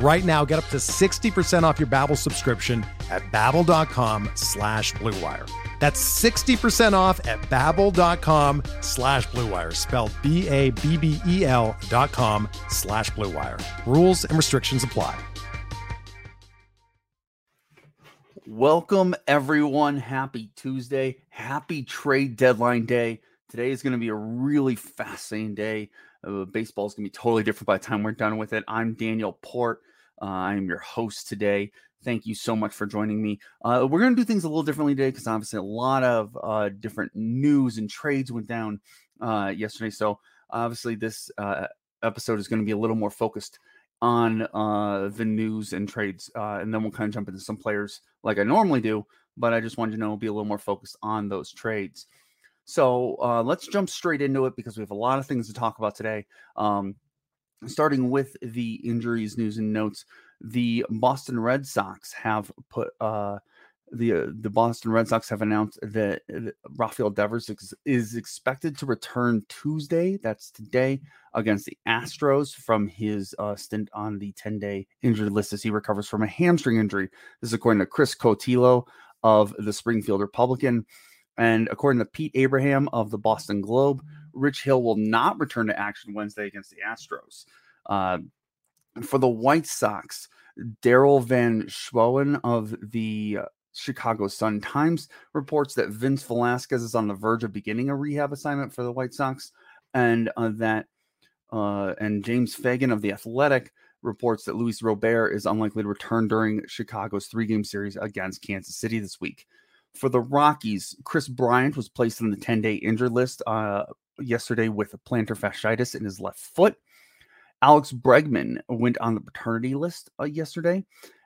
Right now, get up to 60% off your Babbel subscription at babbel.com slash bluewire. That's 60% off at babbel.com slash bluewire, spelled B-A-B-B-E-L dot com slash bluewire. Rules and restrictions apply. Welcome, everyone. Happy Tuesday. Happy trade deadline day. Today is going to be a really fascinating day. Uh, baseball is going to be totally different by the time we're done with it. I'm Daniel Port. Uh, I am your host today. Thank you so much for joining me. Uh, we're going to do things a little differently today because obviously a lot of uh, different news and trades went down uh, yesterday. So obviously this uh, episode is going to be a little more focused on uh, the news and trades, and then we'll kind of jump into some players like I normally do. But I just wanted to know be a little more focused on those trades. So let's jump straight into it because we have a lot of things to talk about today. Um, starting with the injuries, news, and notes, the Boston Red Sox have put uh, the uh, the Boston Red Sox have announced that Rafael Devers ex- is expected to return Tuesday. That's today against the Astros from his uh, stint on the 10 day injured list as he recovers from a hamstring injury. This is according to Chris Cotillo of the Springfield Republican. And according to Pete Abraham of the Boston Globe, Rich Hill will not return to action Wednesday against the Astros. Uh, for the White Sox, Daryl Van Schouwen of the Chicago Sun Times reports that Vince Velasquez is on the verge of beginning a rehab assignment for the White Sox, and uh, that uh, and James Fegan of the Athletic reports that Luis Robert is unlikely to return during Chicago's three-game series against Kansas City this week. For the Rockies, Kris Bryant was placed on the 10-day injured list uh, yesterday with a plantar fasciitis in his left foot. Alex Bregman went on the paternity list uh, yesterday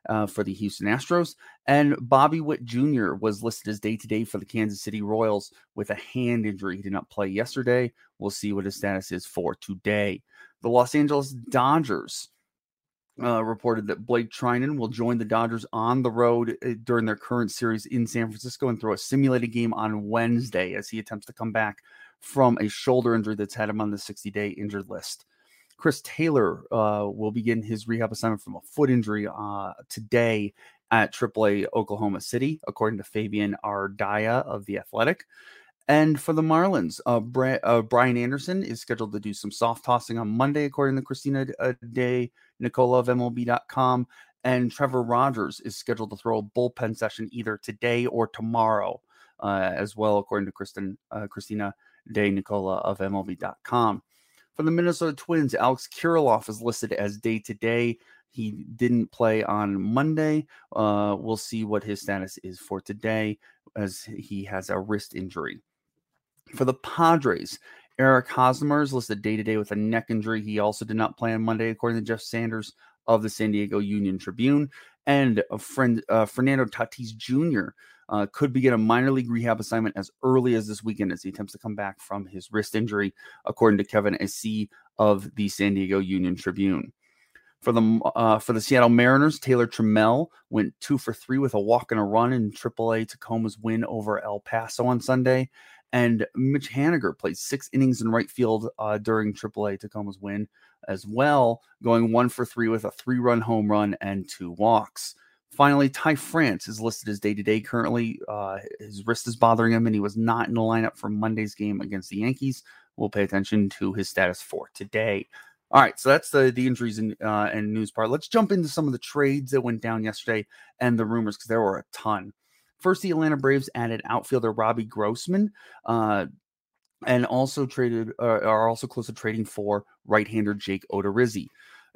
uh, for the Houston Astros, and Bobby Witt Jr. was listed as day to day for the Kansas City Royals with a hand injury. He did not play yesterday. We'll see what his status is for today. The Los Angeles Dodgers uh, reported that Blake Treinen will join the Dodgers on the road uh, during their current series in San Francisco and throw a simulated game on Wednesday as he attempts to come back from a shoulder injury that's had him on the 60 day injured list. Chris Taylor uh, will begin his rehab assignment from a foot injury uh, today at AAA Oklahoma City, according to Fabian Ardaya of The Athletic. And for the Marlins, uh, Bra- uh, Brian Anderson is scheduled to do some soft tossing on Monday, according to Christina uh, De Nicola of MLB.com. And Trevor Rogers is scheduled to throw a bullpen session either today or tomorrow, uh, as well, according to Kristen, uh, Christina De Nicola of MLB.com. For the Minnesota Twins, Alex Kirilloff is listed as day to day. He didn't play on Monday. Uh, we'll see what his status is for today as he has a wrist injury. For the Padres, Eric Hosmer is listed day to day with a neck injury. He also did not play on Monday, according to Jeff Sanders of the San Diego Union Tribune. And a friend, uh, Fernando Tatis Jr. Uh, could begin a minor league rehab assignment as early as this weekend as he attempts to come back from his wrist injury, according to Kevin Acee of the San Diego Union Tribune. For the uh, for the Seattle Mariners, Taylor Trammell went two for three with a walk and a run in AAA Tacoma's win over El Paso on Sunday. And Mitch Haniger played six innings in right field uh, during AAA Tacoma's win as well, going one for three with a three run home run and two walks. Finally, Ty France is listed as day to day currently. Uh, his wrist is bothering him, and he was not in the lineup for Monday's game against the Yankees. We'll pay attention to his status for today. All right, so that's the the injuries and uh, and news part. Let's jump into some of the trades that went down yesterday and the rumors because there were a ton. First, the Atlanta Braves added outfielder Robbie Grossman. Uh, and also traded uh, are also close to trading for right-hander Jake Odorizzi.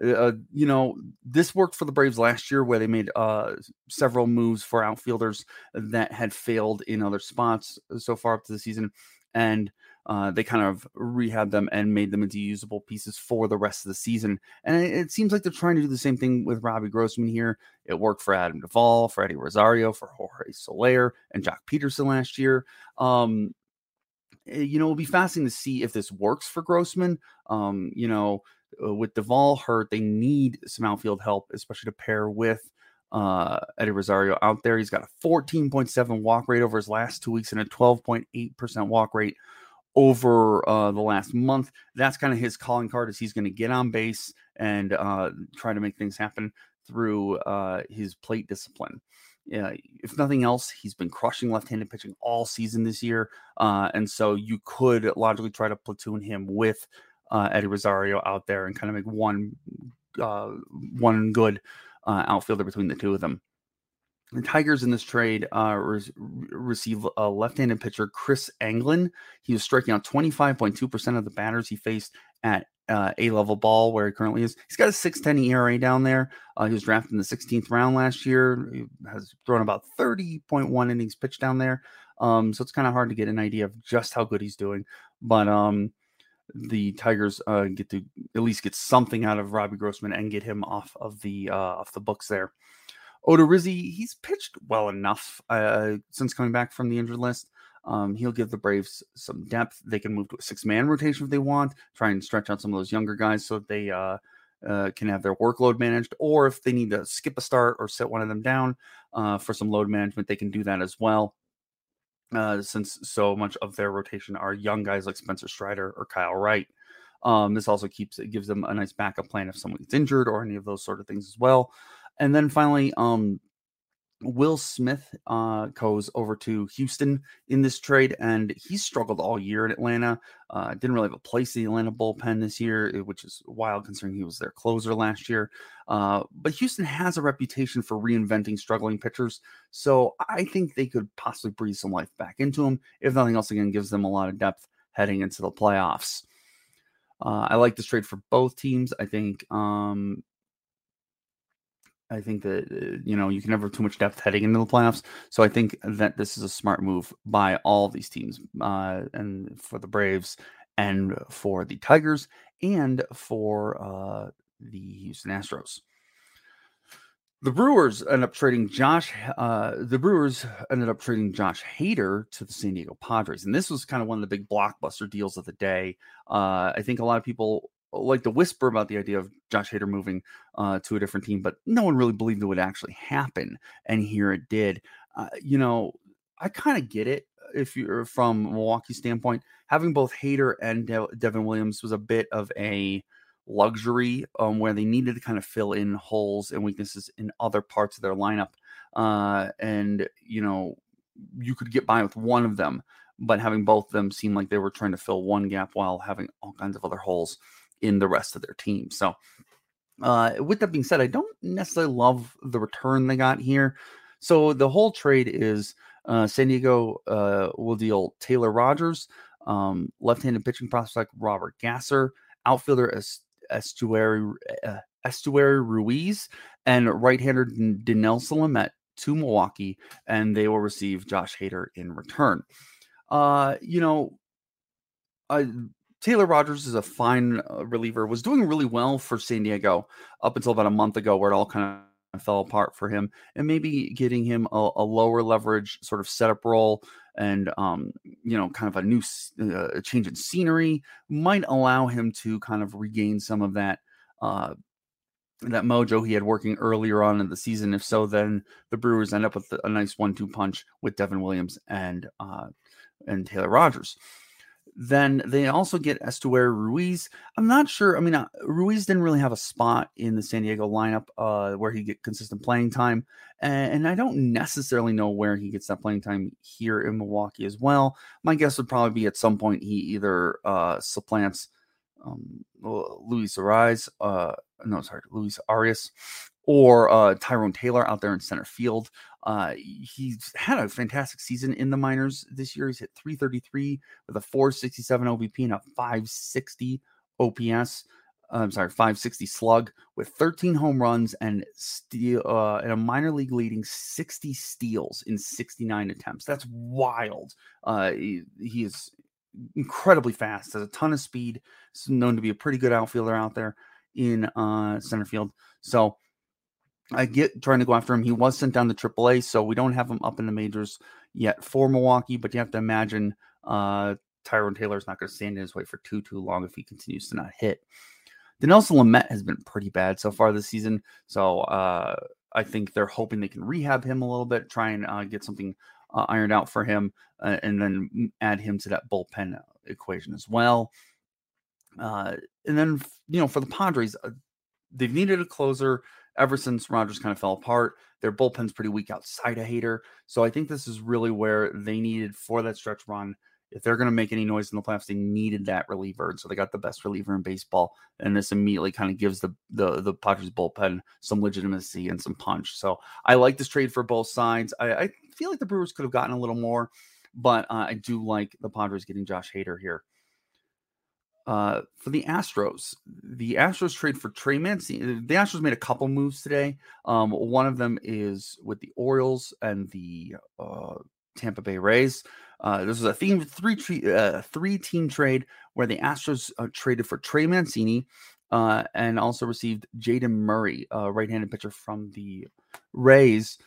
Uh, you know, this worked for the Braves last year where they made uh, several moves for outfielders that had failed in other spots so far up to the season. And uh, they kind of rehabbed them and made them into usable pieces for the rest of the season. And it, it, seems like they're trying to do the same thing with Robbie Grossman here. It worked for Adam Duvall, for Eddie Rosario, for Jorge Soler, and Joc Pederson last year. Um, eh, you know, it'll be fascinating to see if this works for Grossman. Um, you know, uh, with Duvall hurt, they need some outfield help, especially to pair with uh, Eddie Rosario out there. He's got a 14.7 walk rate over his last two weeks and a 12.8% walk rate over uh, the last month. That's kind of his calling card is he's going to get on base and uh, try to make things happen through uh, his plate discipline. If nothing else, he's been crushing left-handed pitching all season this year, uh, and so you could logically try to platoon him with uh, Eddie Rosario out there and kind of make one uh, one good outfielder between the two of them. The Tigers in this trade uh, re- receive a left-handed pitcher, Kris Anglin. He was striking out 25.2% of the batters he faced at uh, A-level ball where he currently is. He's got a 6.10 ERA down there. Uh, he was drafted in the 16th round last year. He has thrown about 30.1 innings pitched down there. Um, so it's kind of hard to get an idea of just how good he's doing. But um, the Tigers uh, get to at least get something out of Robbie Grossman and get him off of the uh, off the books there. Odorizzi, he's pitched well enough uh, since coming back from the injured list. Um, he'll give the Braves some depth. They can move to a six man rotation if they want, try and stretch out some of those younger guys so that they uh, uh, can have their workload managed. Or if they need to skip a start or set one of them down uh, for some load management, they can do that as well. Uh, since so much of their rotation are young guys like Spencer Strider or Kyle Wright. Um, this also keeps it gives them a nice backup plan if someone gets injured or any of those sort of things as well. And then finally, um, Will Smith uh, goes over to Houston in this trade, and he struggled all year in Atlanta. Uh, didn't really have a place in the Atlanta bullpen this year, eh, which is wild considering he was their closer last year. Uh, but Houston has a reputation for reinventing struggling pitchers, so I think they could possibly breathe some life back into him. If nothing else, again, gives them a lot of depth heading into the playoffs. Uh, I like this trade for both teams. I think um, I think that uh, you know you can never have too much depth heading into the playoffs. So I think that this is a smart move by all these teams, uh, and for the Braves, and for the Tigers, and for uh, the Houston Astros. The Brewers ended up trading Josh. Uh, the Brewers ended up trading Josh Hader to the San Diego Padres, and this was kind of one of the big blockbuster deals of the day. Uh, I think a lot of people like the whisper about the idea of Josh Hader moving uh, to a different team, but no one really believed it would actually happen. And here it did. Uh, you know, I kind of get it if you're from Milwaukee's standpoint. Having both Hader and De- Devin Williams was a bit of a luxury um, where they needed to kind of fill in holes and weaknesses in other parts of their lineup. Uh, and, you know, you could get by with one of them, but having both of them seem like they were trying to fill one gap while having all kinds of other holes in the rest of their team. So, uh, with that being said, I don't necessarily love the return they got here. So the whole trade is uh, San Diego uh, will deal Taylor Rogers, um, left-handed pitching prospect Robert Gasser, outfielder Estuary uh, Esteury Ruiz, and right-hander Dinelson Salamet to Milwaukee, and they will receive Josh Hader in return. Uh, you know, I Taylor Rogers is a fine uh, reliever, was doing really well for San Diego up until about a month ago, where it all kind of fell apart for him. And maybe getting him a, a lower leverage sort of setup role and, um, you know, kind of a new uh, change in scenery might allow him to kind of regain some of that. Uh, that mojo he had working earlier on in the season. If so, then the Brewers end up with a nice one-two punch with Devin Williams and uh, and Taylor Rogers. Then they also get Esteury Ruiz. I'm not sure. I mean, uh, Ruiz didn't really have a spot in the San Diego lineup uh, where he get consistent playing time, and, and, I don't necessarily know where he gets that playing time here in Milwaukee as well. My guess would probably be at some point he either uh, supplants um, Luis Arias, uh, no, sorry, Luis Arias, or uh, Tyrone Taylor out there in center field. Uh, he's had a fantastic season in the minors this year. He's hit 333 with a 467 OBP and a 560 OPS. I'm sorry, 560 slug with 13 home runs and steal uh, and a minor league leading 60 steals in 69 attempts. That's wild. Uh, he, he is incredibly fast, has a ton of speed. He's known to be a pretty good outfielder out there in uh, center field. So I get trying to go after him. He was sent down to AAA, so we don't have him up in the majors yet for Milwaukee. But you have to imagine uh, Tyrone Taylor is not going to stand in his way for too too long if he continues to not hit. Dinelson Lamet has been pretty bad so far this season. So uh, I think they're hoping they can rehab him a little bit, try and uh, get something uh, ironed out for him, uh, and then add him to that bullpen equation as well. Uh, and then, you know, for the Padres, uh, they've needed a closer ever since Rogers kind of fell apart. Their bullpen's pretty weak outside of Hader. So I think this is really where they needed for that stretch run if they're going to make any noise in the playoffs, they needed that reliever, and so they got the best reliever in baseball. And this immediately kind of gives the the the Padres bullpen some legitimacy and some punch. So I like this trade for both sides. I, I feel like the Brewers could have gotten a little more, but uh, I do like the Padres getting Josh Hader here. Uh, for the Astros, the Astros trade for Trey Mancini. The Astros made a couple moves today. Um, one of them is with the Orioles and the uh, Tampa Bay Rays. Uh, this is a theme three uh, three team trade where the Astros uh, traded for Trey Mancini and also received Jayden Murray, right-handed pitcher from the Rays,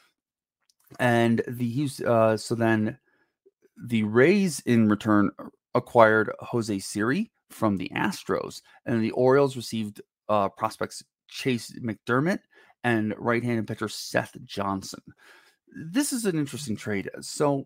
and the uh, so then the Rays in return acquired Jose Siri from the Astros, and the Orioles received uh, prospects Chase McDermott and right-handed pitcher Seth Johnson. This is an interesting trade. So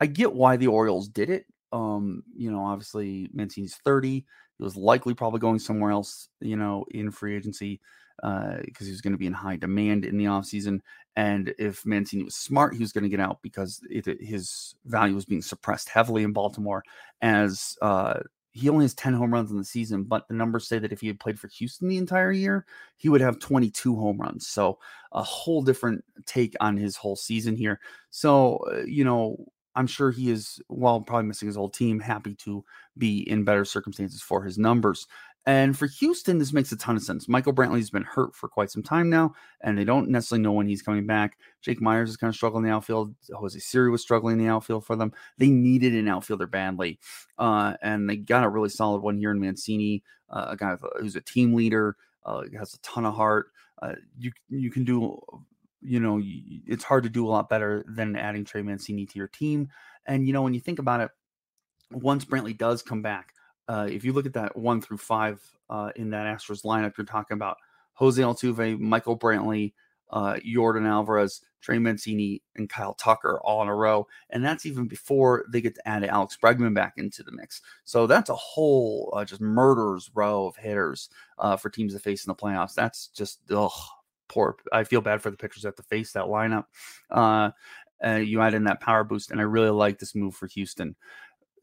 I get why the Orioles did it. Um, you know, obviously Mancini's 30. He was likely probably going somewhere else, you know, in free agency because uh, he was going to be in high demand in the offseason. And if Mancini was smart, he was going to get out because it, his value was being suppressed heavily in Baltimore as uh, he only has 10 home runs in the season, but the numbers say that if he had played for Houston the entire year, he would have 22 home runs. So a whole different take on his whole season here. So, uh, you know, I'm sure he is, while probably missing his old team, happy to be in better circumstances for his numbers. And for Houston, this makes a ton of sense. Michael Brantley's been hurt for quite some time now, and they don't necessarily know when he's coming back. Jake Meyers is kind of struggling in the outfield. Jose Siri was struggling in the outfield for them. They needed an outfielder badly, uh, and they got a really solid one here in Mancini, uh, a guy who's a team leader, uh, has a ton of heart. Uh, you you can do you know, it's hard to do a lot better than adding Trey Mancini to your team. And, you know, when you think about it, once Brantley does come back, uh, if you look at that one through five uh, in that Astros lineup, you're talking about Jose Altuve, Michael Brantley, uh, Yordan Alvarez, Trey Mancini, and Kyle Tucker all in a row. And that's even before they get to add Alex Bregman back into the mix. So that's a whole uh, just murderers row of hitters uh, for teams to face in the playoffs. That's just, ugh, poor. I feel bad for the pitchers that have to face that lineup. Uh, uh, you add in that power boost, and I really like this move for Houston.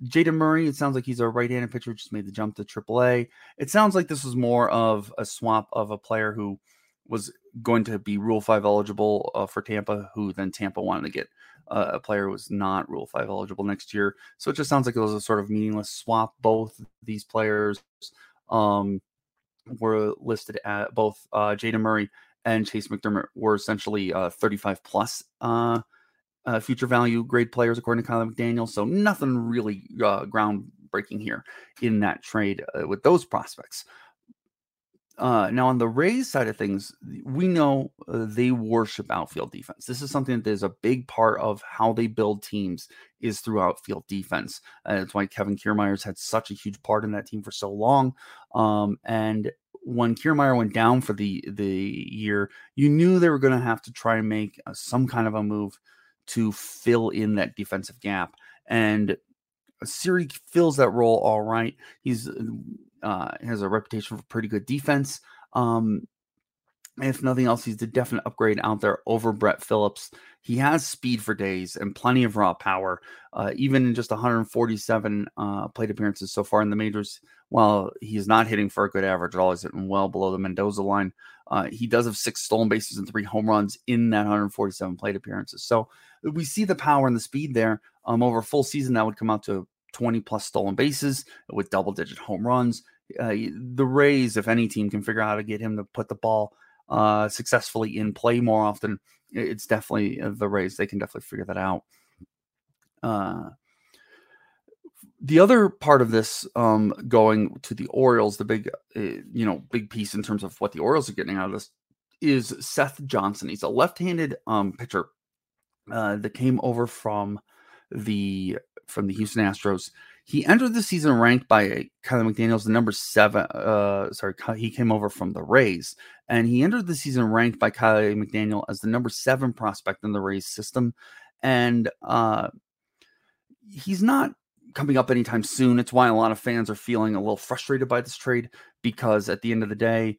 Jayden Murray, it sounds like he's a right-handed pitcher, just made the jump to AAA. It sounds like this was more of a swap of a player who was going to be Rule Five eligible uh, for Tampa, who then Tampa wanted to get uh, a player who was not Rule Five eligible next year. So it just sounds like it was a sort of meaningless swap. Both these players um, were listed at both uh, Jayden Murray and Chase McDermott were essentially uh, 35 plus uh, uh, future value grade players, according to Kiley McDaniel. So nothing really uh, groundbreaking here in that trade uh, with those prospects. Uh, now, on the Rays side of things, we know they worship outfield defense. This is something that is a big part of how they build teams is through outfield defense. that's why Kevin Kiermaier's had such a huge part in that team for so long. Um, and when Kiermaier went down for the the year, you knew they were going to have to try and make uh, some kind of a move to fill in that defensive gap. And Siri fills that role all right. He's uh, has a reputation for pretty good defense. Um, if nothing else, he's the definite upgrade out there over Brett Phillips. He has speed for days and plenty of raw power. Uh, even in just 147 uh, plate appearances so far in the majors, while he's not hitting for a good average at all, he's hitting well below the Mendoza line. Uh, he does have six stolen bases and three home runs in that 147 plate appearances. So we see the power and the speed there. Um, over a full season, that would come out to 20 plus stolen bases with double digit home runs. Uh, the Rays, if any team can figure out how to get him to put the ball uh, successfully in play more often, it's definitely uh, the Rays. They can definitely figure that out. The other part of this um, going to the Orioles, the big, uh, you know, big piece in terms of what the Orioles are getting out of this is Seth Johnson. He's a left-handed um, pitcher uh, that came over from the from the Houston Astros. He entered the season ranked by Kiley McDaniels, the number seven. Uh, sorry, he came over from the Rays, and he entered the season ranked by Kiley McDaniel as the number seven prospect in the Rays system. And uh, he's not coming up anytime soon. It's why a lot of fans are feeling a little frustrated by this trade because at the end of the day,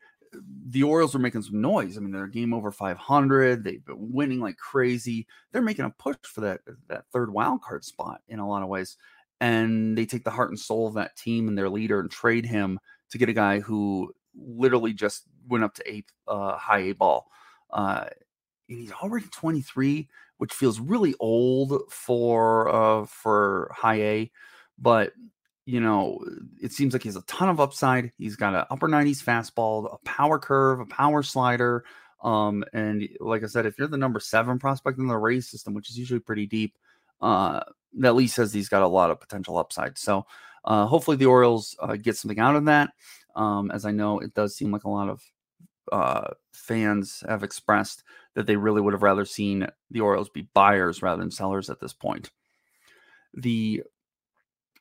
the Orioles are making some noise. I mean, they're game over 500. They've been winning like crazy. They're making a push for that that third wild card spot in a lot of ways. And they take the heart and soul of that team and their leader and trade him to get a guy who literally just went up to eighth uh, high A ball. Uh, and he's already 23 which feels really old for uh for high A, but you know, it seems like he has a ton of upside. He's got an upper 90s fastball, a power curve, a power slider. Um, and like I said, if you're the number seven prospect in the Rays system, which is usually pretty deep, uh, that at least says he's got a lot of potential upside. So uh, hopefully the Orioles uh, get something out of that. Um, as I know, it does seem like a lot of uh, fans have expressed that they really would have rather seen the Orioles be buyers rather than sellers at this point. The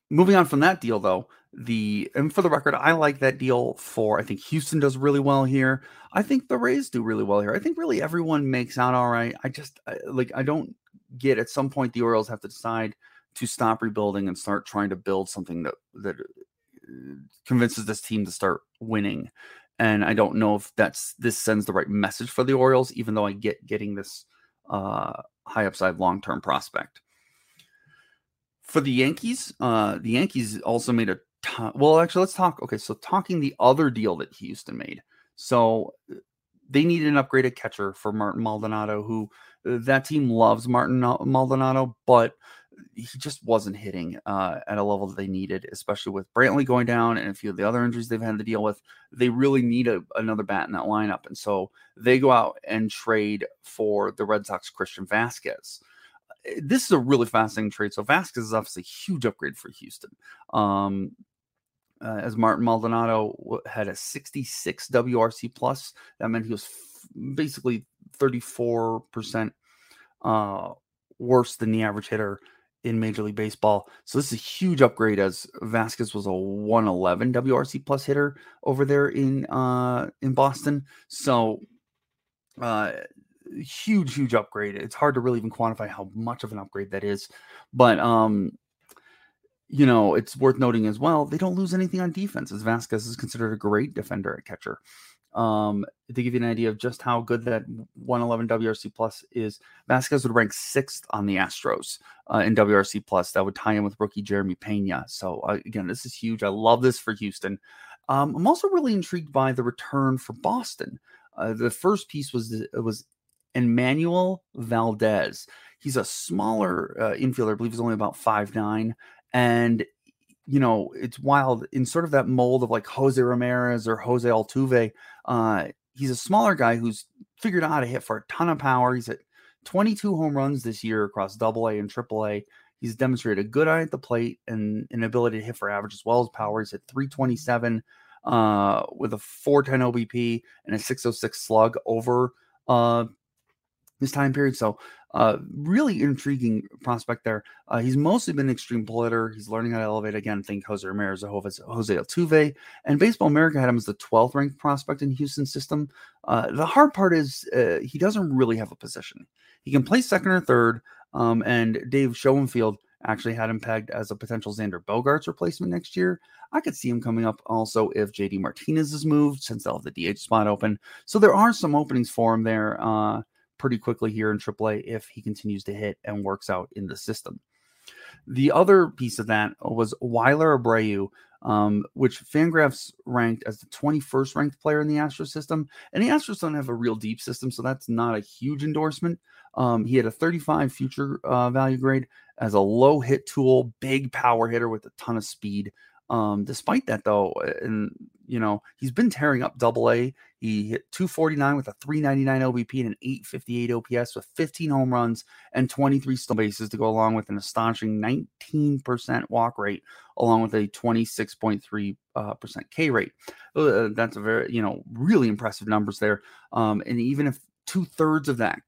moving on from that deal though, the and for the record, I like that deal for I think Houston does really well here. I think the Rays do really well here. I think really everyone makes out all right. I just I, like I don't get at some point the Orioles have to decide to stop rebuilding and start trying to build something that that uh, convinces this team to start winning and I don't know if that's this sends the right message for the Orioles, even though I get getting this uh, high upside long term prospect. For the Yankees, uh, the Yankees also made a. Well, actually, let's talk. Okay, so talking the other deal that Houston made. So they needed an upgraded catcher for Martin Maldonado, who uh, that team loves Martin Maldonado, but he just wasn't hitting uh, at a level that they needed, especially with Brantley going down and a few of the other injuries they've had to deal with. They really need a, another bat in that lineup. And so they go out and trade for the Red Sox Christian Vazquez. Eh, this is a really fascinating trade. So Vazquez is obviously a huge upgrade for Houston. Um, uh, as Martin Maldonado had a 66 WRC plus, that meant he was f- basically 34% uh, worse than the average hitter in Major League Baseball. So this is a huge upgrade as Vazquez was a 111 WRC plus hitter over there in uh in Boston. So uh huge huge upgrade. It's hard to really even quantify how much of an upgrade that is. But um you know, it's worth noting as well, they don't lose anything on defense as Vazquez is considered a great defender at catcher. Um, to give you an idea of just how good that 111 WRC plus is, Vazquez would rank sixth on the Astros uh, in WRC plus. That would tie in with rookie Jeremy Pena. So uh, again, this is huge. I love this for Houston. Um, I'm also really intrigued by the return for Boston. Uh, the first piece was was Enmanuel Valdez. He's a smaller uh, infielder. I believe he's only about five nine, and you know, it's wild in sort of that mold of like Jose Ramirez or Jose Altuve. Uh, he's a smaller guy who's figured out how to hit for a ton of power. He's at 22 home runs this year across double A and triple A. He's demonstrated a good eye at the plate and an ability to hit for average as well as power. He's at 327 uh, with a 410 OBP and a 606 slug over uh, this time period. So uh, really intriguing prospect there. Uh, he's mostly been extreme pull He's learning how to elevate again. Think Jose Ramirez, Jose Altuve, and Baseball America had him as the 12th ranked prospect in Houston system. Uh, the hard part is uh, he doesn't really have a position. He can play second or third. Um, and Dave Schoenfield actually had him pegged as a potential Xander Bogaerts replacement next year. I could see him coming up also if JD Martinez is moved since they'll have the DH spot open. So there are some openings for him there. Uh, pretty quickly here in AAA if he continues to hit and works out in the system. The other piece of that was Wilyer Abreu. um, which Fangraphs ranked as the 21st ranked player in the Astros system. And the Astros don't have a real deep system, so that's not a huge endorsement. Um, he had a 35 future uh, value grade as a low hit tool, big power hitter with a ton of speed. Um, despite that, though, and you know, he's been tearing up double A. He hit 249 with a 399 OBP and an 858 OPS with 15 home runs and 23 stolen bases to go along with an astonishing 19% walk rate, along with a 26.3 uh, percent K rate. Uh, that's a very, you know, really impressive numbers there. Um, and even if two thirds of that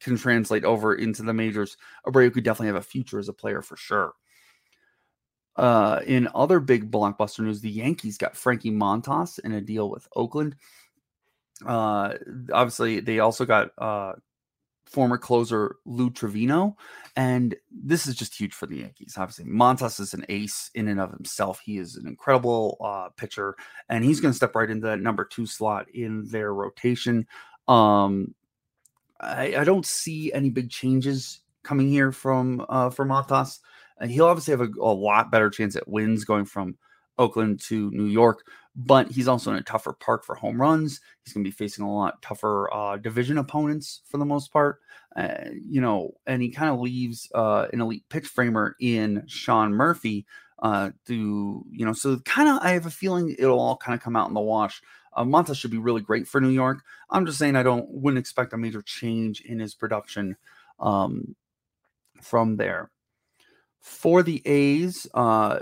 can translate over into the majors, Abreu could definitely have a future as a player for sure. Uh, in other big blockbuster news, the Yankees got Frankie Montas in a deal with Oakland. Uh, obviously, they also got uh, former closer Lou Trivino, and this is just huge for the Yankees. Obviously, Montas is an ace in and of himself. He is an incredible uh, pitcher, and he's going to step right into that number two slot in their rotation. Um, I, I don't see any big changes coming here from uh, from Montas. And he'll obviously have a, a lot better chance at wins going from Oakland to New York, but he's also in a tougher park for home runs. He's going to be facing a lot tougher uh, division opponents for the most part. Uh, you know, and he kind of leaves uh, an elite pitch framer in Sean Murphy uh, to, you know, so kind of I have a feeling it'll all kind of come out in the wash. Uh, Montas should be really great for New York. I'm just saying I don't wouldn't expect a major change in his production um, from there for the A's, uh,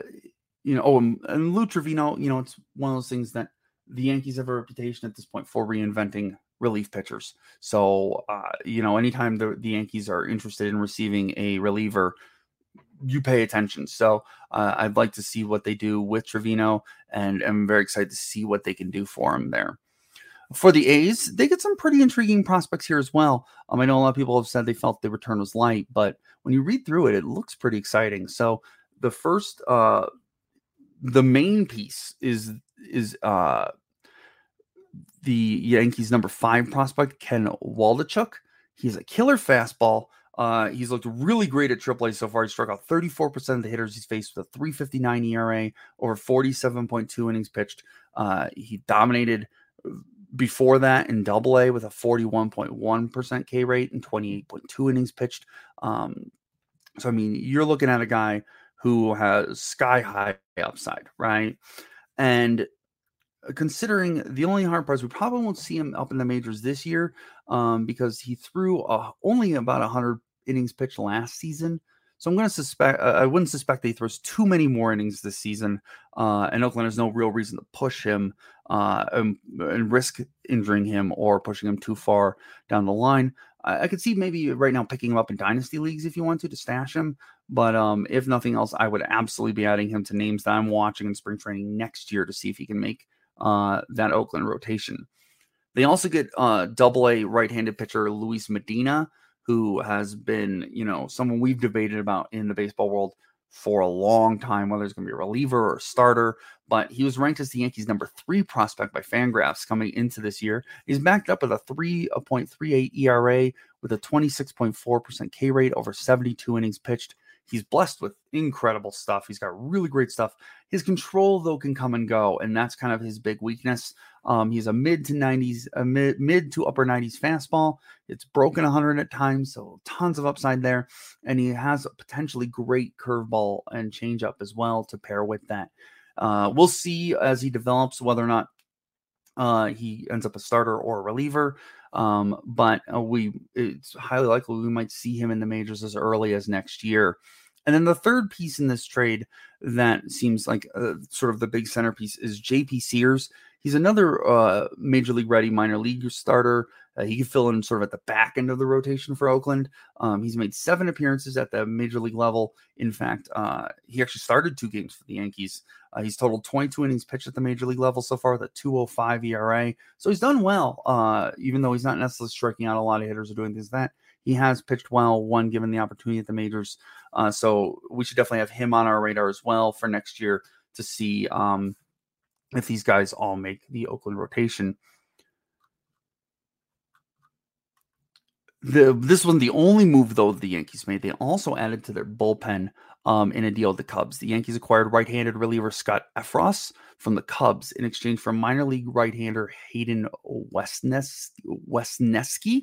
you know, oh, and, and Lou Trivino, you know, it's one of those things that the Yankees have a reputation at this point for reinventing relief pitchers. So, uh, you know, anytime the, the Yankees are interested in receiving a reliever, you pay attention. So, uh, I'd like to see what they do with Trivino, and I'm very excited to see what they can do for him there. For the A's, they get some pretty intriguing prospects here as well. Um, I know a lot of people have said they felt the return was light, but when you read through it, it looks pretty exciting. So the first, uh, the main piece is is uh, the Yankees' number five prospect Ken Waldichuk. He's a killer fastball. Uh, he's looked really great at AAA so far. He struck out 34% of the hitters he's faced with a 359 ERA over 47.2 innings pitched. Uh, he dominated before that in double A with a 41.1% K rate and 28.2 innings pitched. Um, so, I mean, you're looking at a guy who has sky high upside, right? And considering the only hard part is we probably won't see him up in the majors this year um, because he threw uh, only about 100 innings pitched last season. So I'm going to suspect, uh, I wouldn't suspect that he throws too many more innings this season. Uh, and Oakland has no real reason to push him uh, and, and, risk injuring him or pushing him too far down the line. I, I, could see maybe right now picking him up in dynasty leagues if you want to to stash him. But um, if nothing else, I would absolutely be adding him to names that I'm watching in spring training next year to see if he can make uh, that Oakland rotation. They also get uh, double A right handed pitcher Luis Medina who has been, you know, someone we've debated about in the baseball world for a long time, whether it's going to be a reliever or a starter. But he was ranked as the Yankees' number three prospect by Fangraphs coming into this year. He's backed up with a 3.38 ERA with a 26.4% K rate over 72 innings pitched. He's blessed with incredible stuff. He's got really great stuff. His control, though, can come and go, and that's kind of his big weakness. Um, he's a mid to 90s, a mid, mid to upper 90s fastball. It's broken 100 at times, so tons of upside there. And he has a potentially great curveball and changeup as well to pair with that. Uh, we'll see as he develops whether or not uh, he ends up a starter or a reliever. Um, but uh, we it's highly likely we might see him in the majors as early as next year. And then the third piece in this trade that seems like uh, sort of the big centerpiece is JP Sears. He's another uh, major league ready minor league starter. Uh, he could fill in sort of at the back end of the rotation for Oakland. Um, he's made seven appearances at the major league level. In fact, uh, he actually started two games for the Yankees. Uh, he's totaled 22 innings pitched at the major league level so far with a 205 ERA. So he's done well, uh, even though he's not necessarily striking out a lot of hitters or doing things like that. He has pitched well, one given the opportunity at the majors. Uh, so we should definitely have him on our radar as well for next year to see um, if these guys all make the Oakland rotation. The, this wasn't the only move though the Yankees made. They also added to their bullpen um, in a deal with the Cubs. The Yankees acquired right-handed reliever Scott Effross from the Cubs in exchange for minor league right-hander Hayden Wesneski.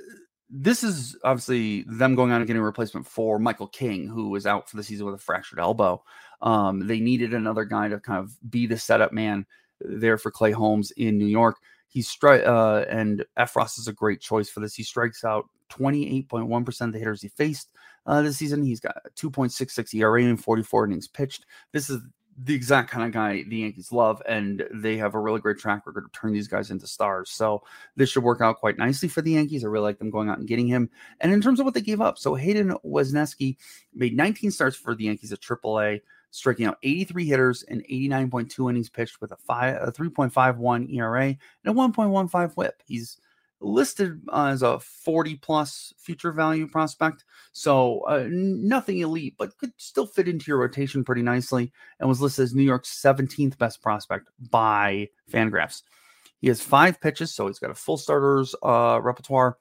this is obviously them going on and getting a replacement for Michael King, who was out for the season with a fractured elbow. Um, they needed another guy to kind of be the setup man there for Clay Holmes in New York. He's strike uh, and Effross is a great choice for this. He strikes out 28.1% of the hitters he faced uh, this season. He's got 2.66 ERA in 44 innings pitched. This is the exact kind of guy the Yankees love, and they have a really great track record of turning these guys into stars. So this should work out quite nicely for the Yankees. I really like them going out and getting him. And in terms of what they gave up, so Hayden Wesneski made 19 starts for the Yankees at AAA, striking out 83 hitters and 89.2 innings pitched with a, five, a 3.51 ERA and a 1.15 WHIP. He's listed as a 40 plus future value prospect. So uh, nothing elite, but could still fit into your rotation pretty nicely and was listed as New York's 17th best prospect by Fangraphs. He has five pitches, so he's got a full starters uh, repertoire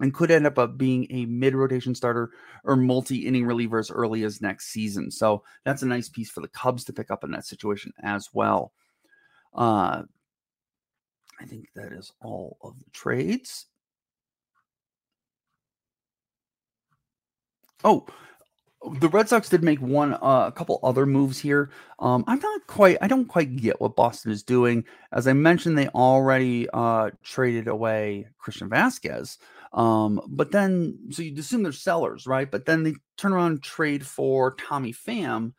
and could end up uh, being a mid rotation starter or multi inning reliever as early as next season. So that's a nice piece for the Cubs to pick up in that situation as well. Uh, I think that is all of the trades. Oh, the Red Sox did make one, uh, a couple other moves here. Um, I'm not quite, I don't quite get what Boston is doing. As I mentioned, they already uh, traded away Christian Vazquez. Um, but then, so you'd assume they're sellers, right? But then they turn around trade for Tommy Pham,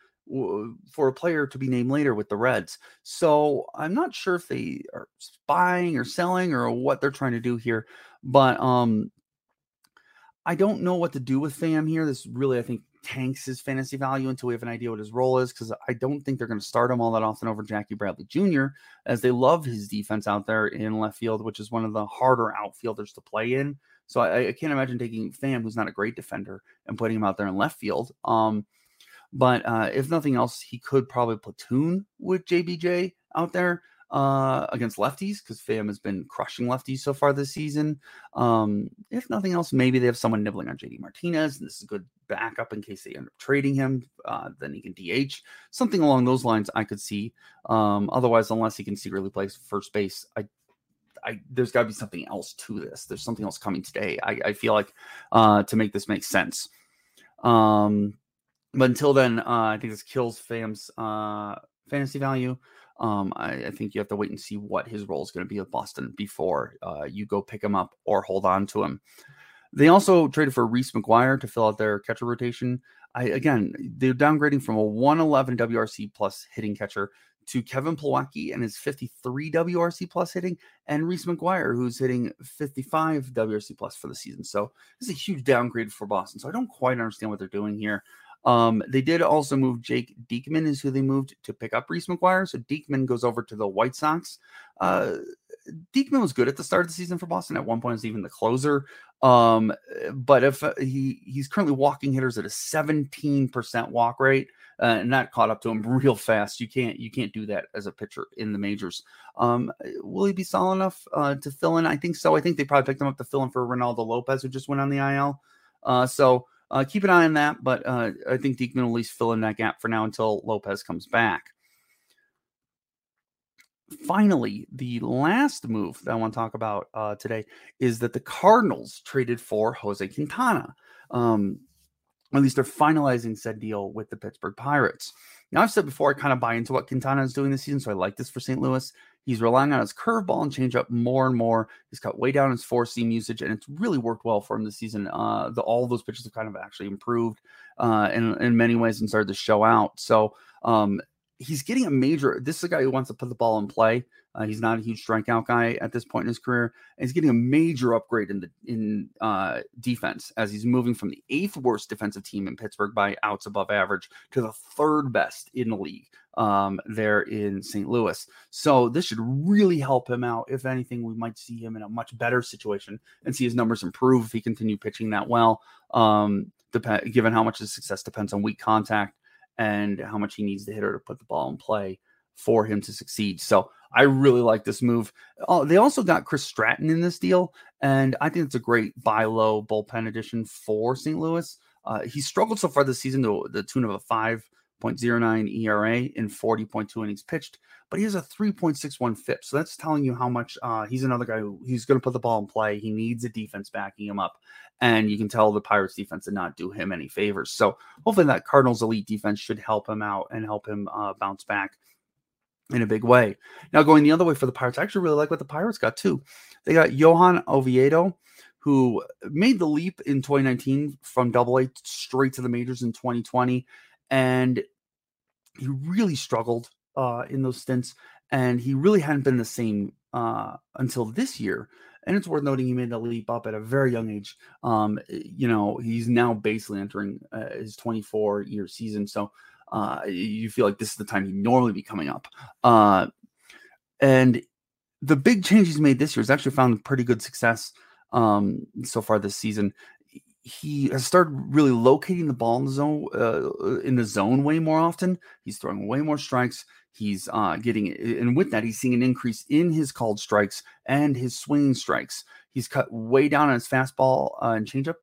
for a player to be named later with the Reds. So I'm not sure if they are buying or selling or what they're trying to do here, but um, I don't know what to do with Pham here. This really, I think, tanks his fantasy value until we have an idea what his role is because I don't think they're going to start him all that often over Jackie Bradley Jr. as they love his defense out there in left field, which is one of the harder outfielders to play in. So I, I can't imagine taking Pham, who's not a great defender, and putting him out there in left field. Um, but uh, if nothing else, he could probably platoon with JBJ out there uh, against lefties because Pham has been crushing lefties so far this season. Um, if nothing else, maybe they have someone nibbling on JD Martinez, and this is a good backup in case they end up trading him. Uh, then he can DH something along those lines. I could see. Um, otherwise, unless he can secretly play first base, I I, there's got to be something else to this. There's something else coming today. I, I feel like uh, to make this make sense. Um, but until then, uh, I think this kills Pham's uh, fantasy value. Um, I, I, think you have to wait and see what his role is going to be with Boston before uh, you go pick him up or hold on to him. They also traded for Reese McGuire to fill out their catcher rotation. I again, they're downgrading from a 111 WRC plus hitting catcher to Kevin Plawecki and his 53 WRC plus hitting, and Reese McGuire, who's hitting 55 WRC plus for the season. So this is a huge downgrade for Boston. So I don't quite understand what they're doing here. Um, they did also move Jake Diekman, is who they moved to pick up Reese McGuire. So Diekman goes over to the White Sox. Uh, Diekman was good at the start of the season for Boston. At one point, was even the closer. Um, but if uh, he he's currently walking hitters at a 17% walk rate, uh, and that caught up to him real fast. You can't you can't do that as a pitcher in the majors. Um, will he be solid enough uh, to fill in? I think so. I think they probably picked him up to fill in for Reynaldo Lopez, who just went on the IL. Uh, so uh, keep an eye on that, but uh, I think Diekman will at least fill in that gap for now until Lopez comes back. Finally, the last move that I want to talk about uh, today is that the Cardinals traded for Jose Quintana. Um, at least they're finalizing said deal with the Pittsburgh Pirates. Now, I've said before, I kind of buy into what Quintana is doing this season, so I like this for St. Louis. He's relying on his curveball and changeup more and more. He's cut way down his four seam usage, and it's really worked well for him this season. Uh, the, all those pitches have kind of actually improved uh, in, in many ways and started to show out. So um, he's getting a major. This is a guy who wants to put the ball in play. Uh, he's not a huge strikeout guy at this point in his career. And he's getting a major upgrade in the in uh, defense as he's moving from the eighth worst defensive team in Pittsburgh by outs above average to the third best in the league um, there in St. Louis. So this should really help him out. If anything, we might see him in a much better situation and see his numbers improve if he continue pitching that well. Um, given how much his success depends on weak contact and how much he needs the hitter to put the ball in play for him to succeed. So I really like this move. Oh, they also got Chris Stratton in this deal, and I think it's a great buy low bullpen addition for St. Louis. Uh, he struggled so far this season to the tune of a 5.09 ERA in 40.2 innings pitched, but he has a 3.61 FIP. So that's telling you how much uh, he's another guy who he's going to put the ball in play. He needs a defense backing him up. And you can tell the Pirates defense did not do him any favors. So hopefully that Cardinals elite defense should help him out and help him uh, bounce back in a big way. Now, going the other way for the Pirates, I actually really like what the Pirates got too. They got Johan Oviedo, who made the leap in 2019 from double A straight to the majors in 2020. And he really struggled uh, in those stints. And he really hadn't been the same uh, until this year. And it's worth noting he made the leap up at a very young age. Um, you know, he's now basically entering uh, his 24 year season. So uh, you feel like this is the time he'd normally be coming up. Uh, and the big change he's made this year has actually found pretty good success um, so far this season. He has started really locating the ball in the zone uh, in the zone way more often. He's throwing way more strikes. He's uh, getting and with that, he's seeing an increase in his called strikes and his swinging strikes. He's cut way down on his fastball uh, and changeup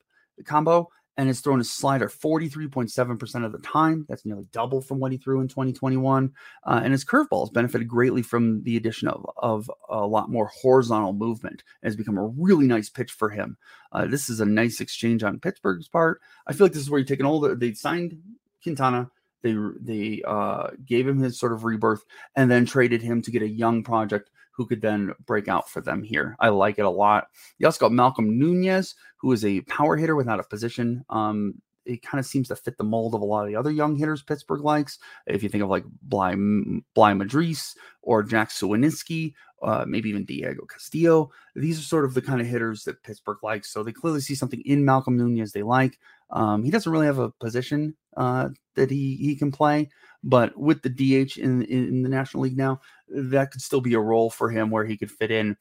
combo, and has thrown a slider 43.7% of the time. That's nearly double from what he threw in 2021. Uh, and his curveball has benefited greatly from the addition of, of a lot more horizontal movement. It has become a really nice pitch for him. Uh, this is a nice exchange on Pittsburgh's part. I feel like this is where you take an older, they signed Quintana. They, they uh, gave him his sort of rebirth and then traded him to get a young project who could then break out for them here. I like it a lot. You also got Malcom Nunez, who is a power hitter without a position. Um, it kind of seems to fit the mold of a lot of the other young hitters Pittsburgh likes. If you think of like Bligh, Bligh Madris or Jack Suwinski, uh, maybe even Diego Castillo, these are sort of the kind of hitters that Pittsburgh likes. So they clearly see something in Malcom Nunez they like. Um, he doesn't really have a position uh, that he he can play, but with the DH in, in the National League now, that could still be a role for him where he could fit in.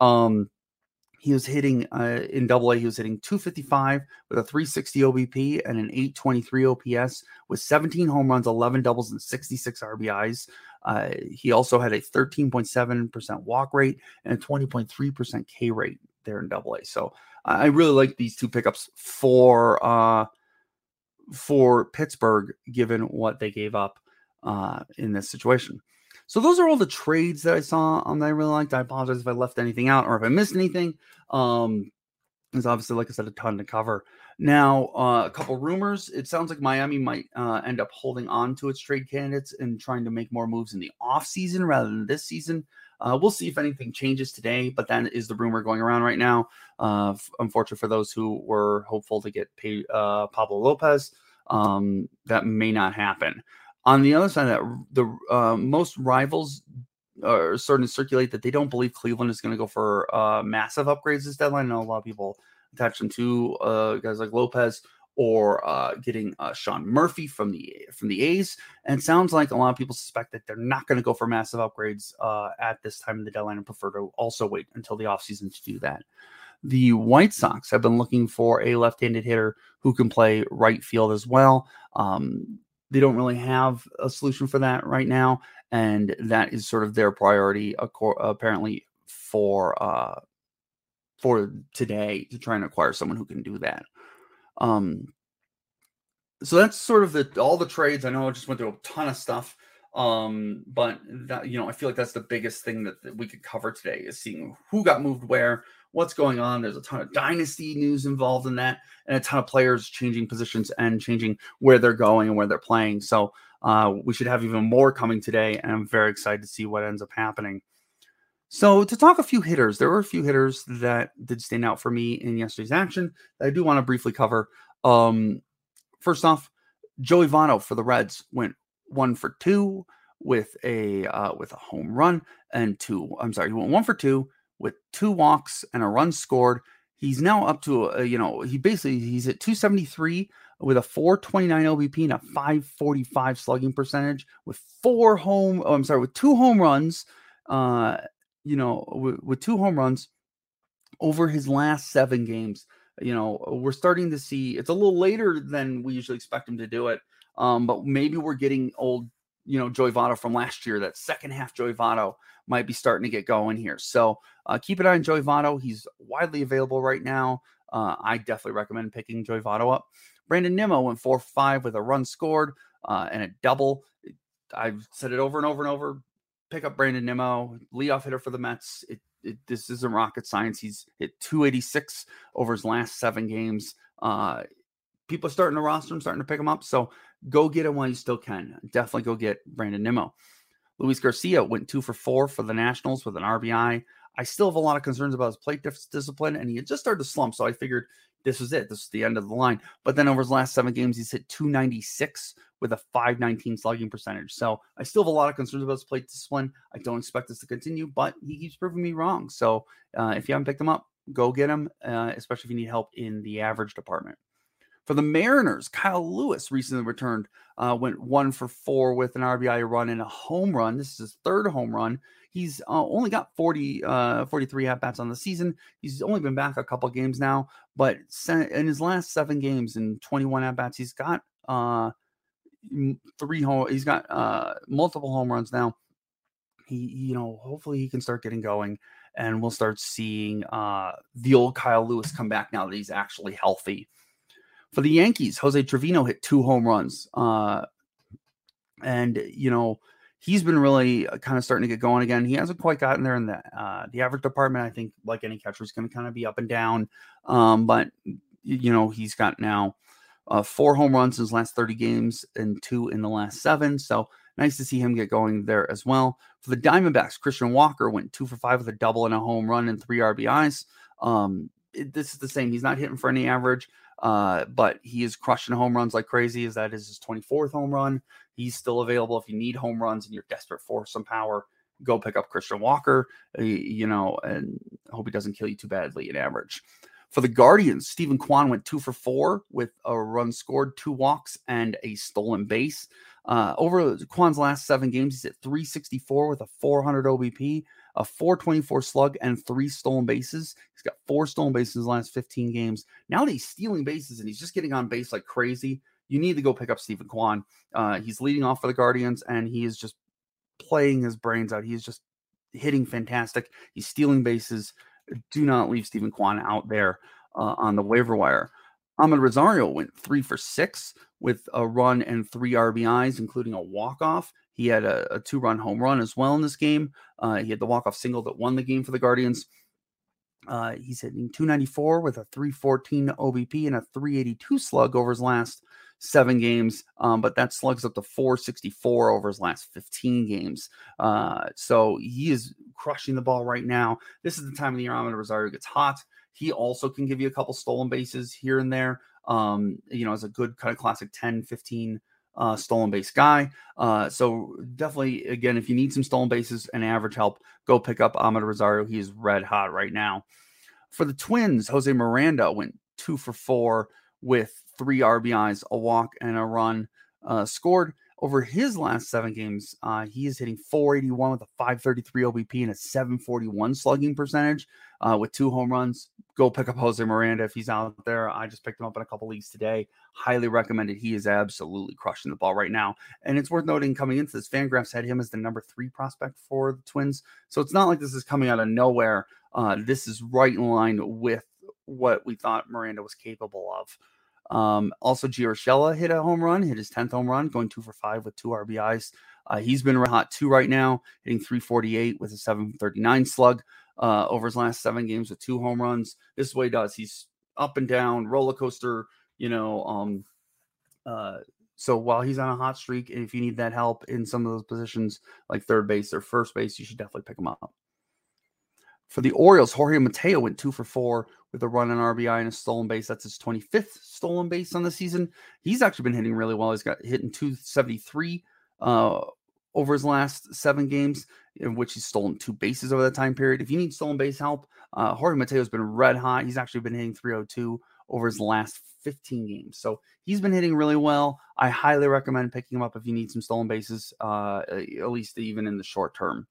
Um, he was hitting uh, in double A, he was hitting 255 with a 360 OBP and an 823 OPS with 17 home runs, 11 doubles, and 66 RBIs. Uh, he also had a 13.7% walk rate and a 20.3% K rate there in double A. So I really like these two pickups for uh, for Pittsburgh, given what they gave up uh, in this situation. So those are all the trades that I saw um, that I really liked. I apologize if I left anything out or if I missed anything. Um, there's obviously, like I said, a ton to cover. Now, uh, a couple rumors. It sounds like Miami might uh, end up holding on to its trade candidates and trying to make more moves in the off season rather than this season. Uh, we'll see if anything changes today, but that is the rumor going around right now. Uh, unfortunately for those who were hopeful to get paid, uh, Pablo Lopez, um, that may not happen. On the other side, that the uh, most rivals are starting to circulate that they don't believe Cleveland is going to go for uh, massive upgrades this deadline. I know a lot of people attach them to uh, guys like Lopez or uh, getting uh, Sean Murphy from the from the A's. And sounds like a lot of people suspect that they're not going to go for massive upgrades uh, at this time of the deadline and prefer to also wait until the offseason to do that. The White Sox have been looking for a left-handed hitter who can play right field as well. Um, they don't really have a solution for that right now, and that is sort of their priority, apparently for uh, for today to try and acquire someone who can do that. Um, so that's sort of the all the trades. I know I just went through a ton of stuff. Um, but that you know, I feel like that's the biggest thing that, that we could cover today is seeing who got moved where, what's going on. There's a ton of dynasty news involved in that, and a ton of players changing positions and changing where they're going and where they're playing. So uh, we should have even more coming today, and I'm very excited to see what ends up happening. So to talk a few hitters, there were a few hitters that did stand out for me in yesterday's action that I do want to briefly cover. Um, first off, Joey Votto for the Reds went one for two with a uh, with a home run and two. I'm sorry, he went one for two with two walks and a run scored. He's now up to a, you know he basically he's at 273 with a 429 OBP and a 545 slugging percentage with four home. Oh, I'm sorry, with two home runs. Uh, you know, with, with two home runs over his last seven games. You know, we're starting to see it's a little later than we usually expect him to do it. Um, but maybe we're getting old, you know, Joey Votto from last year. That second half Joey Votto might be starting to get going here. So uh, keep an eye on Joey Votto. He's widely available right now. Uh, I definitely recommend picking Joey Votto up. Brandon Nimmo went 4 5 with a run scored uh, and a double. I've said it over and over and over. Pick up Brandon Nimmo, leadoff hitter for the Mets. It, it, this isn't rocket science. He's hit 286 over his last seven games. Uh, people are starting to roster him, starting to pick him up. So go get him while you still can. Definitely go get Brandon Nimmo. Luis Garcia went two for four for the Nationals with an RBI. I still have a lot of concerns about his plate discipline, and he had just started to slump. So I figured this was it. This is the end of the line. But then over his last seven games, he's hit 296 with a 519 slugging percentage. So I still have a lot of concerns about his plate discipline. I don't expect this to continue, but he keeps proving me wrong. So uh, if you haven't picked him up, go get him, uh, especially if you need help in the average department. For the Mariners, Kyle Lewis recently returned, uh, went one for four with an RBI run and a home run. This is his third home run. He's uh, only got 40, uh, 43 at bats on the season. He's only been back a couple games now, but in his last seven games and 21 at bats, he's got uh, three home. He's got uh, multiple home runs now. He, you know, hopefully he can start getting going, and we'll start seeing uh, the old Kyle Lewis come back now that he's actually healthy. For the Yankees, Jose Trevino hit two home runs. Uh, and, you know, he's been really uh, kind of starting to get going again. He hasn't quite gotten there in the uh, the average department. I think, like any catcher, is going to kind of be up and down. Um, but you know, he's got now uh, four home runs in his last 30 games and two in the last seven. So nice to see him get going there as well. For the Diamondbacks, Christian Walker went two for five with a double and a home run and three RBIs. Um, it, this is the same. He's not hitting for any average. Uh, but he is crushing home runs like crazy. As that is his 24th home run. He's still available if you need home runs and you're desperate for some power. Go pick up Christian Walker, you know, and hope he doesn't kill you too badly in average. For the Guardians, Steven Kwan went two for four with a run scored, two walks, and a stolen base. Uh, over Kwan's last seven games, he's at 364 with a 400 OBP, a 424 slug, and three stolen bases. He's got four stolen bases in his last 15 games. Now that he's stealing bases and he's just getting on base like crazy, you need to go pick up Steven Kwan. Uh, he's leading off for the Guardians, and he is just playing his brains out. He's just hitting fantastic. He's stealing bases. Do not leave Steven Kwan out there uh, on the waiver wire. Amed Rosario went three for six with a run and three RBIs, including a walk off. He had a, a two run home run as well in this game. Uh, he had the walk off single that won the game for the Guardians. Uh, he's hitting 294 with a 314 OBP and a 382 slug over his last seven games, um, but that slugs up to 464 over his last 15 games. Uh, so he is crushing the ball right now. This is the time of the year Amed Rosario gets hot. He also can give you a couple stolen bases here and there. Um, you know, as a good kind of classic 10, 15 uh, stolen base guy. Uh, so definitely, again, if you need some stolen bases and average help, go pick up Amed Rosario. He is red hot right now. For the Twins, Jose Miranda went two for four with three RBIs, a walk, and a run. Uh, scored over his last seven games. Uh, he is hitting 481 with a 533 OBP and a 741 slugging percentage uh, with two home runs. Go pick up Jose Miranda if he's out there. I just picked him up in a couple leagues today. Highly recommended. He is absolutely crushing the ball right now. And it's worth noting coming into this, Fangraphs had him as the number three prospect for the Twins. So it's not like this is coming out of nowhere. Uh, this is right in line with what we thought Miranda was capable of. Um, also, Gio Urshela hit a home run, hit his 10th home run, going two for five with two RBIs. Uh, he's been hot too right now, hitting 348 with a 739 slug uh, over his last seven games with two home runs. This is what he does. He's up and down, roller coaster, you know. Um, uh, so while he's on a hot streak, if you need that help in some of those positions like third base or first base, you should definitely pick him up. For the Orioles, Jorge Mateo went two for four with a run on RBI and a stolen base. That's his 25th stolen base on the season. He's actually been hitting really well. He's got hitting 273 uh, over his last seven games, in which he's stolen two bases over that time period. If you need stolen base help, uh, Jorge Mateo's been red hot. He's actually been hitting 302 over his last 15 games. So he's been hitting really well. I highly recommend picking him up if you need some stolen bases, uh, at least even in the short term.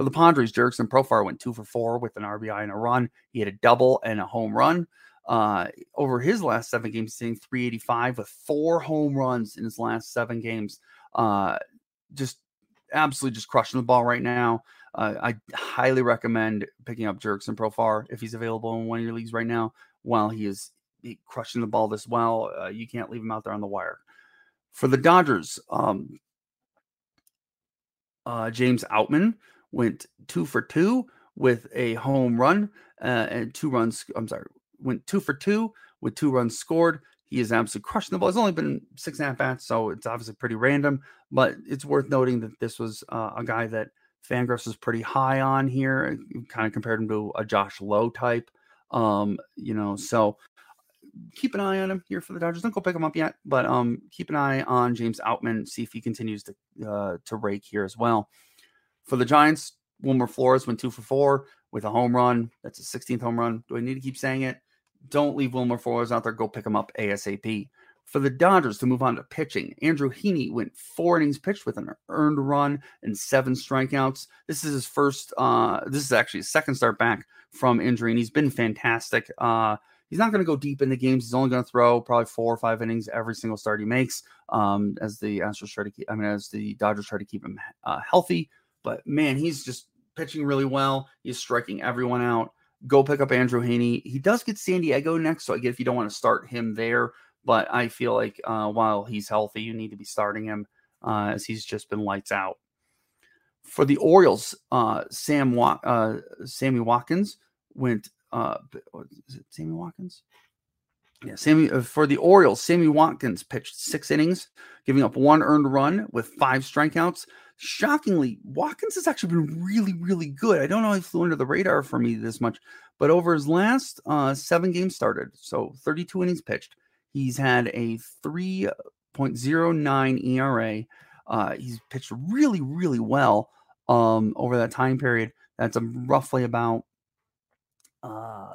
For the Padres, Jurickson Profar went two for four with an RBI and a run. He had a double and a home run. Uh, over his last seven games, hitting 385 with four home runs in his last seven games. Uh, just absolutely just crushing the ball right now. Uh, I highly recommend picking up Jurickson Profar if he's available in one of your leagues right now. While he is crushing the ball this well, uh, you can't leave him out there on the wire. For the Dodgers, um, uh, James Outman went two for two with a home run uh, and two runs. I'm sorry, went two for two with two runs scored. He is absolutely crushing the ball. It's only been six and a half bats, so it's obviously pretty random. But it's worth noting that this was uh, a guy that Fangraphs was pretty high on here. Kind of compared him to a Josh Lowe type. Um, you know, so keep an eye on him here for the Dodgers. Don't go pick him up yet, but um, keep an eye on James Outman. See if he continues to uh, to rake here as well. For the Giants, Wilmer Flores went two for four with a home run. That's a 16th home run. Do I need to keep saying it? Don't leave Wilmer Flores out there. Go pick him up ASAP. For the Dodgers to move on to pitching, Andrew Heaney went four innings pitched with an earned run and seven strikeouts. This is his first. Uh, this is actually his second start back from injury, and he's been fantastic. Uh, he's not going to go deep in the games. He's only going to throw probably four or five innings every single start he makes. Um, as the Astros try to keep, I mean, as the Dodgers try to keep him uh, healthy. But man, he's just pitching really well. He's striking everyone out. Go pick up Andrew Heaney. He does get San Diego next, so I get if you don't want to start him there. But I feel like uh, while he's healthy, you need to be starting him uh, as he's just been lights out. For the Orioles, uh, Sam Wa- uh, Sammy Watkins went. Uh, is it Sammy Watkins? Yeah, Sammy uh, for the Orioles, Sammy Watkins pitched six innings, giving up one earned run with five strikeouts. Shockingly, Watkins has actually been really, really good. I don't know he flew under the radar for me this much, but over his last uh, seven games started, so 32 innings pitched, he's had a 3.09 ERA. Uh, he's pitched really, really well um, over that time period. That's roughly about uh,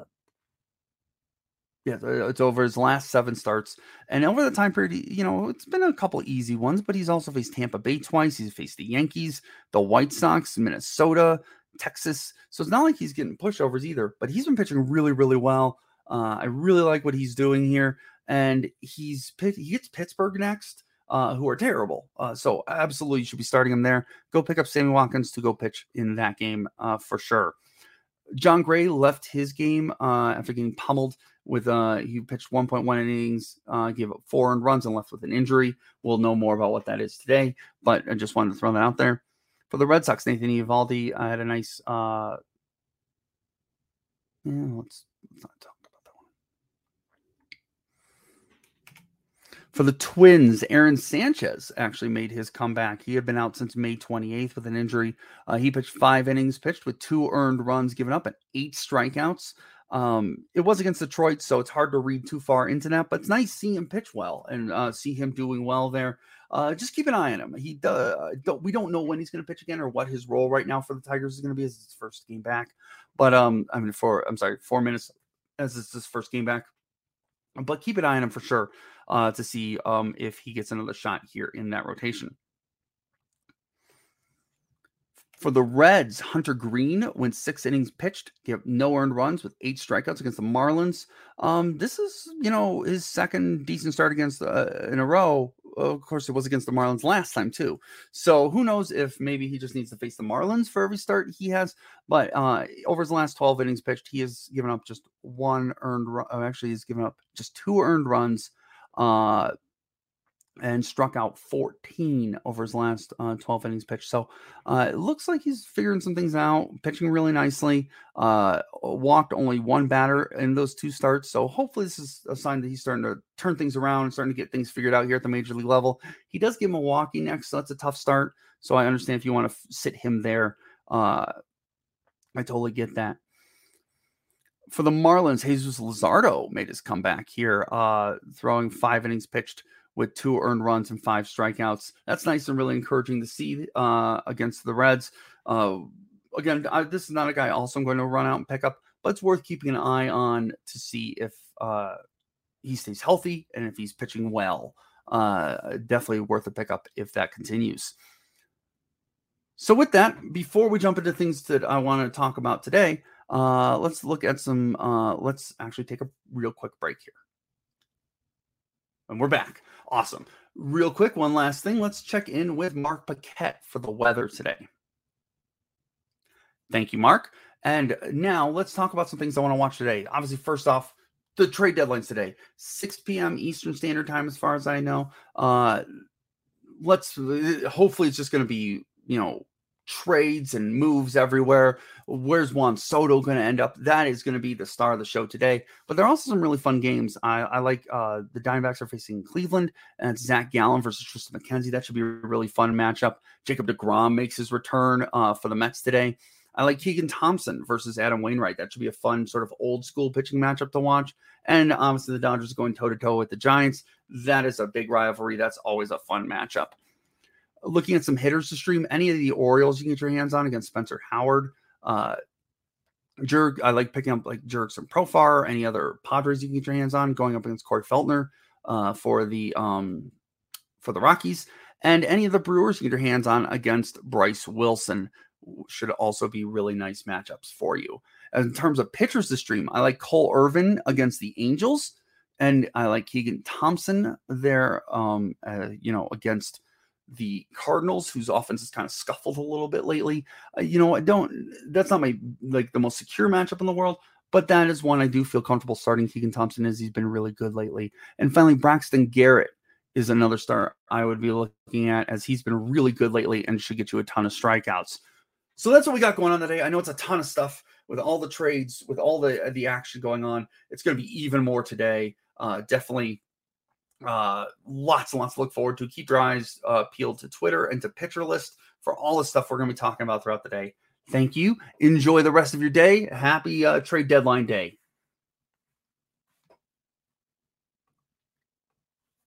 yeah, it's over his last seven starts. And over the time period, you know, it's been a couple easy ones, but he's also faced Tampa Bay twice. He's faced the Yankees, the White Sox, Minnesota, Texas. So it's not like he's getting pushovers either, but he's been pitching really, really well. Uh, I really like what he's doing here. And he's he gets Pittsburgh next, uh, who are terrible. Uh, so absolutely you should be starting him there. Go pick up Sammy Watkins to go pitch in that game uh, for sure. Jon Gray left his game uh, after getting pummeled with uh he pitched 1.1 innings, uh gave up four earned runs and left with an injury. We'll know more about what that is today, but I just wanted to throw that out there. For the Red Sox, Nathan Eovaldi uh, had a nice uh yeah, let's, let's not talk about that one. For the Twins, Aaron Sanchez actually made his comeback. He had been out since May 28th with an injury. Uh, he pitched five innings, pitched with two earned runs given up and eight strikeouts. Um, it was against Detroit, so it's hard to read too far into that, but it's nice seeing him pitch well and uh, see him doing well there. Uh, just keep an eye on him. He uh, don't, we don't know when he's going to pitch again or what his role right now for the Tigers is going to be as his first game back. But um, I mean, for I'm sorry, four minutes as it's his first game back. But keep an eye on him for sure uh, to see um, if he gets another shot here in that rotation. For the Reds, Hunter Greene went six innings pitched, gave no earned runs with eight strikeouts against the Marlins. Um, this is, you know, his second decent start against uh, in a row. Of course, it was against the Marlins last time too. So who knows if maybe he just needs to face the Marlins for every start he has. But uh, over his last 12 innings pitched, he has given up just one earned run. Uh, actually, he's given up just two earned runs. Uh, and struck out 14 over his last uh, 12 innings pitched. So uh, it looks like he's figuring some things out, pitching really nicely. Uh, walked only one batter in those two starts. So hopefully this is a sign that he's starting to turn things around and starting to get things figured out here at the major league level. He does get Milwaukee next, so that's a tough start. So I understand if you want to f- sit him there. Uh, I totally get that. For the Marlins, Jesus Luzardo made his comeback here, uh, throwing five innings pitched with two earned runs and five strikeouts. That's nice and really encouraging to see uh, against the Reds. Uh, again, I, this is not a guy also I'm going to run out and pick up, but it's worth keeping an eye on to see if uh, he stays healthy and if he's pitching well. Uh, definitely worth a pickup if that continues. So, with that, before we jump into things that I want to talk about today, uh, let's look at some. Uh, let's actually take a real quick break here. And we're back. Awesome. Real quick, one last thing. Let's check in with Mark Paquette for the weather today. Thank you, Mark. And now let's talk about some things I want to watch today. Obviously, first off, the trade deadlines today, 6 p.m. Eastern Standard Time, as far as I know. Uh, let's hopefully it's just going to be, you know, trades and moves everywhere. Where's Juan Soto going to end up? That is going to be the star of the show today. But there are also some really fun games. I, I like uh, the Diamondbacks are facing Cleveland, and it's Zach Gallen versus Triston McKenzie. That should be a really fun matchup. Jacob DeGrom makes his return uh, for the Mets today. I like Keegan Thompson versus Adam Wainwright. That should be a fun sort of old school pitching matchup to watch. And obviously, the Dodgers going toe to toe with the Giants. That is a big rivalry. That's always a fun matchup looking at some hitters to stream, any of the Orioles you can get your hands on against Spencer Howard. Uh, Jerk, I like picking up like Jurickson Profar, any other Padres you can get your hands on, going up against Corey Feltner uh, for the um, for the Rockies, and any of the Brewers you get your hands on against Bryce Wilson should also be really nice matchups for you. in terms of pitchers to stream, I like Cole Irvin against the Angels, and I like Keegan Thompson there, um, uh, you know, against the Cardinals, whose offense has kind of scuffled a little bit lately. Uh, you know, I don't. That's not my like the most secure matchup in the world, but that is one I do feel comfortable starting. Keegan Thompson as he's been really good lately. And finally, Braxton Garrett is another star I would be looking at as he's been really good lately and should get you a ton of strikeouts. So that's what we got going on today. I know it's a ton of stuff with all the trades, with all the the action going on. It's going to be even more today. Uh, definitely uh, lots and lots to look forward to. Keep your eyes uh, peeled to Twitter and to Pitcher List for all the stuff we're going to be talking about throughout the day. Thank you. Enjoy the rest of your day. Happy uh, trade deadline day.